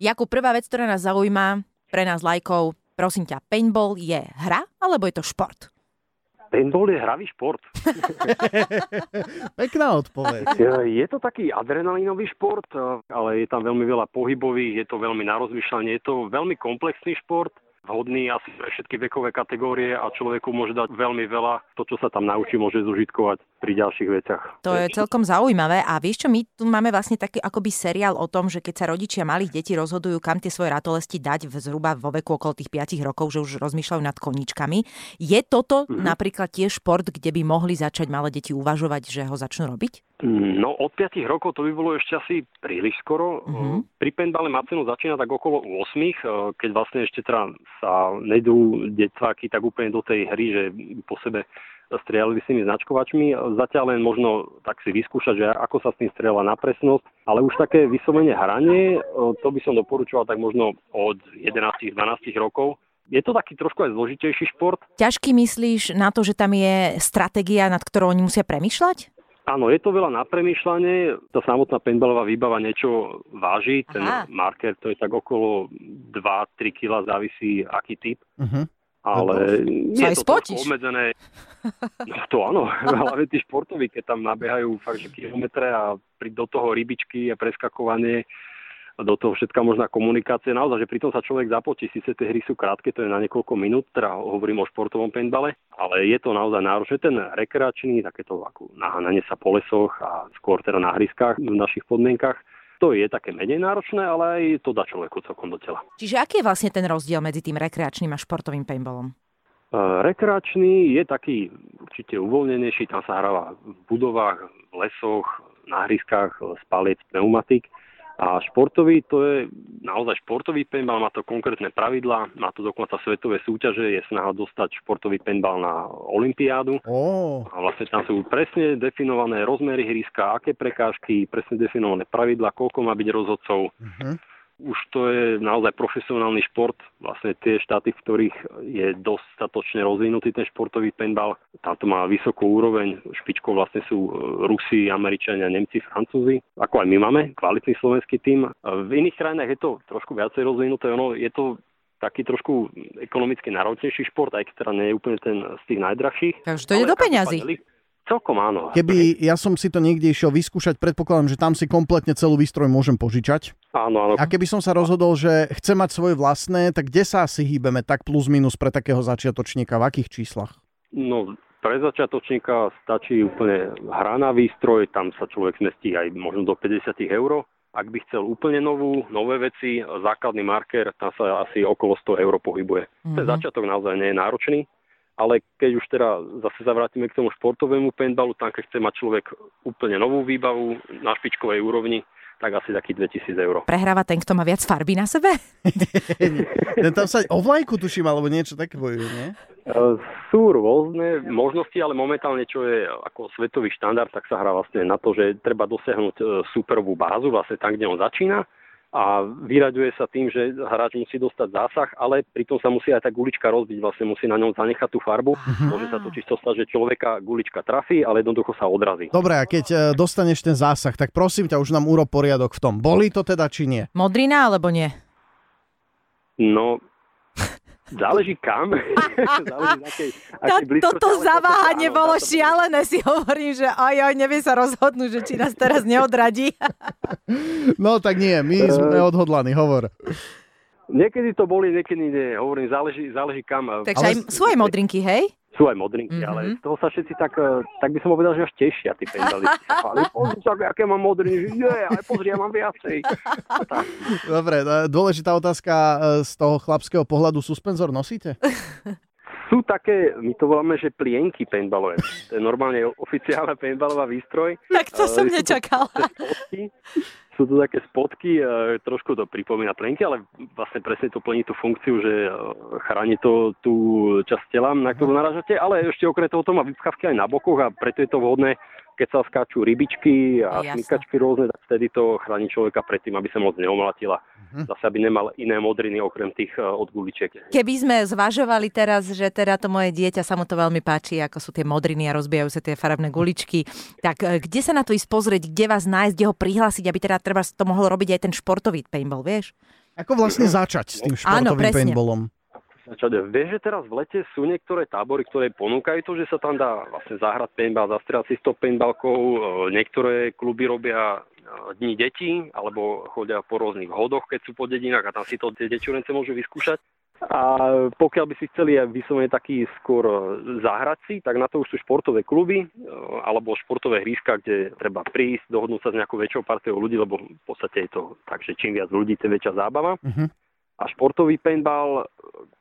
Jakub, prvá vec, ktorá nás zaujíma, pre nás lajkov, prosím ťa, paintball je hra alebo je to šport? Paintball je hravý šport. Pekná odpoveď. Je to taký adrenalinový šport, ale je tam veľmi veľa pohybových, je to veľmi na rozmýšľanie, je to veľmi komplexný šport vhodný asi pre všetky vekové kategórie a človeku môže dať veľmi veľa. To, čo sa tam naučí, môže zužitkovať pri ďalších veciach. To je celkom zaujímavé a vieš čo, my tu máme vlastne taký akoby seriál o tom, že keď sa rodičia malých detí rozhodujú, kam tie svoje ratolesti dať v zhruba vo veku okolo tých 5 rokov, že už rozmýšľajú nad koníčkami. Je toto mm-hmm. napríklad tiež šport, kde by mohli začať malé deti uvažovať, že ho začnú robiť? No od 5 rokov to by bolo ešte asi príliš skoro. Uh-huh. Pri penbale má cenu začína tak okolo 8, eh, keď vlastne ešte teda sa nejdú decváky tak úplne do tej hry, že po sebe strieľali s tými značkovačmi. Zatiaľ len možno tak si vyskúšať, že ako sa s tým strieľa na presnosť, ale už také vyslovene hranie, eh, to by som doporučoval tak možno od 11-12 rokov. Je to taký trošku aj zložitejší šport. Ťažký myslíš na to, že tam je stratégia, nad ktorou oni musia premyšľať? Áno, je to veľa na premýšľanie. Tá samotná paintballová výbava niečo váži. Ten Aha. marker to je tak okolo 2-3 kg, závisí aký typ. Uh-huh. Ale no, je to obmedzené. No to áno, hlavne tí športoví, keď tam nabiehajú fakt, že kilometre a pri, do toho rybičky a preskakovanie do toho všetká možná komunikácia. Naozaj, že pritom sa človek zapotí, síce tie hry sú krátke, to je na niekoľko minút, teda hovorím o športovom paintbale, ale je to naozaj náročné. Ten rekreačný, takéto ako naháňanie sa po lesoch a skôr teda na hryskách v našich podmienkach, to je také menej náročné, ale aj to dá človeku celkom do tela. Čiže aký je vlastne ten rozdiel medzi tým rekreačným a športovým paintballom? Rekreačný je taký určite uvoľnenejší, tam sa hráva v budovách, v lesoch, na hryskách, spaliec pneumatik. A športový, to je naozaj športový penbal, má to konkrétne pravidlá, má to dokonca svetové súťaže, je snaha dostať športový penbal na Olympiádu. Oh. A vlastne tam sú presne definované rozmery hryska, aké prekážky, presne definované pravidlá, koľko má byť rozhodcov. Uh-huh už to je naozaj profesionálny šport. Vlastne tie štáty, v ktorých je dostatočne rozvinutý ten športový paintball, tam to má vysokú úroveň. Špičkou vlastne sú e, Rusi, Američania, Nemci, Francúzi. Ako aj my máme, kvalitný slovenský tým. V iných krajinách je to trošku viacej rozvinuté. Ono je to taký trošku ekonomicky náročnejší šport, aj keď teda nie je úplne ten z tých najdrahších. Takže to ide do peňazí. Celkom áno. Keby ja som si to niekde išiel vyskúšať, predpokladám, že tam si kompletne celú výstroj môžem požičať. Áno, áno. A keby som sa rozhodol, že chcem mať svoje vlastné, tak kde sa asi hýbeme tak plus minus pre takého začiatočníka? V akých číslach? No, pre začiatočníka stačí úplne hraná výstroj, tam sa človek zmestí aj možno do 50 eur. Ak by chcel úplne novú, nové veci, základný marker, tam sa asi okolo 100 eur pohybuje. Mm-hmm. Ten začiatok naozaj nie je náročný ale keď už teda zase zavrátime k tomu športovému paintballu, tam keď chce mať človek úplne novú výbavu na špičkovej úrovni, tak asi taký 2000 eur. Prehráva ten, kto má viac farby na sebe? tam sa o vlajku tuším, alebo niečo také bojujú, nie? E, sú rôzne možnosti, ale momentálne, čo je ako svetový štandard, tak sa hrá vlastne na to, že treba dosiahnuť e, superovú bázu, vlastne tam, kde on začína a vyraďuje sa tým, že hráč musí dostať zásah, ale pritom sa musí aj tá gulička rozbiť, vlastne musí na ňom zanechať tú farbu. Aha. Môže sa to čisto stať, že človeka gulička trafí, ale jednoducho sa odrazí. Dobre, a keď e, dostaneš ten zásah, tak prosím ťa, už nám urob poriadok v tom. Boli to teda, či nie? Modrina alebo nie? No, Záleží kam. Záleží, akej, akej to, toto zaváhanie bolo šialené, si hovorím, že aj, aj, nevie sa rozhodnúť, že či nás teraz neodradí. no tak nie, my sme odhodlaní, hovor. Niekedy to boli, niekedy nie. Hovorím, záleží, záleží kam. Takže ale... aj sú aj modrinky, hej? Sú aj modrinky, mm-hmm. ale z toho sa všetci tak, eh, tak by som povedal, že až tešia tí pendalisti. Ale pozri sa, aké mám modriny, že je, ale pozri, ja mám viacej. Dobre, dôležitá otázka eh, z toho chlapského pohľadu. Suspenzor nosíte? Sú také, my to voláme, že plienky paintballové. To je normálne oficiálna paintballová výstroj. Tak to uh, som nečakala sú to také spotky, e, trošku to pripomína plenky, ale vlastne presne to plní tú funkciu, že e, chráni to tú časť tela, na ktorú narážate, ale ešte okrem toho to má vypchavky aj na bokoch a preto je to vhodné keď sa skáču rybičky a smykačky rôzne, tak vtedy to chráni človeka pred tým, aby sa moc neomlatila. Uh-huh. Zase, aby nemal iné modriny okrem tých uh, od guličiek. Keby sme zvažovali teraz, že teda to moje dieťa sa mu to veľmi páči, ako sú tie modriny a rozbijajú sa tie farebné guličky, tak uh, kde sa na to ísť pozrieť, kde vás nájsť, kde ho prihlásiť, aby teda treba to mohol robiť aj ten športový paintball, vieš? Ako vlastne začať s tým Áno, športovým presne. paintballom? Začať. Vieš, že teraz v lete sú niektoré tábory, ktoré ponúkajú to, že sa tam dá vlastne zahrať paintball, zastrieľať si 100 paintballkov. E, Niektoré kluby robia e, dní detí, alebo chodia po rôznych hodoch, keď sú po dedinách a tam si to tie dečurence môžu vyskúšať. A pokiaľ by si chceli aj vyslovene taký skôr e, zahrať si, tak na to už sú športové kluby alebo športové hríska, kde treba prísť, dohodnúť sa s nejakou väčšou partiou ľudí, lebo v podstate je to tak, že čím viac ľudí, tým väčšia zábava. Mhm. A športový paintball,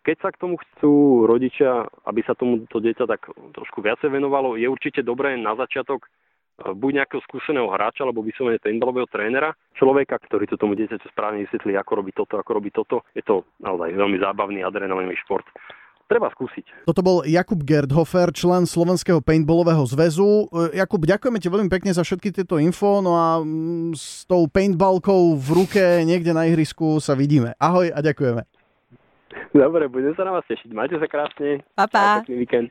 keď sa k tomu chcú rodičia, aby sa tomu to dieťa tak trošku viacej venovalo, je určite dobré na začiatok e, buď nejakého skúseného hráča, alebo vyslovene paintballového trénera, človeka, ktorý to tomu dieťaťu správne vysvetlí, ako robiť toto, ako robiť toto. Je to naozaj veľmi zábavný adrenalinový šport. Treba skúsiť. Toto bol Jakub Gerdhofer, člen Slovenského paintballového zväzu. E, Jakub, ďakujeme ti veľmi pekne za všetky tieto info, no a mm, s tou paintballkou v ruke niekde na ihrisku sa vidíme. Ahoj a ďakujeme. Dobre, budem sa na vás tešiť. Majte sa krásne. Pa, pa. Pekný víkend.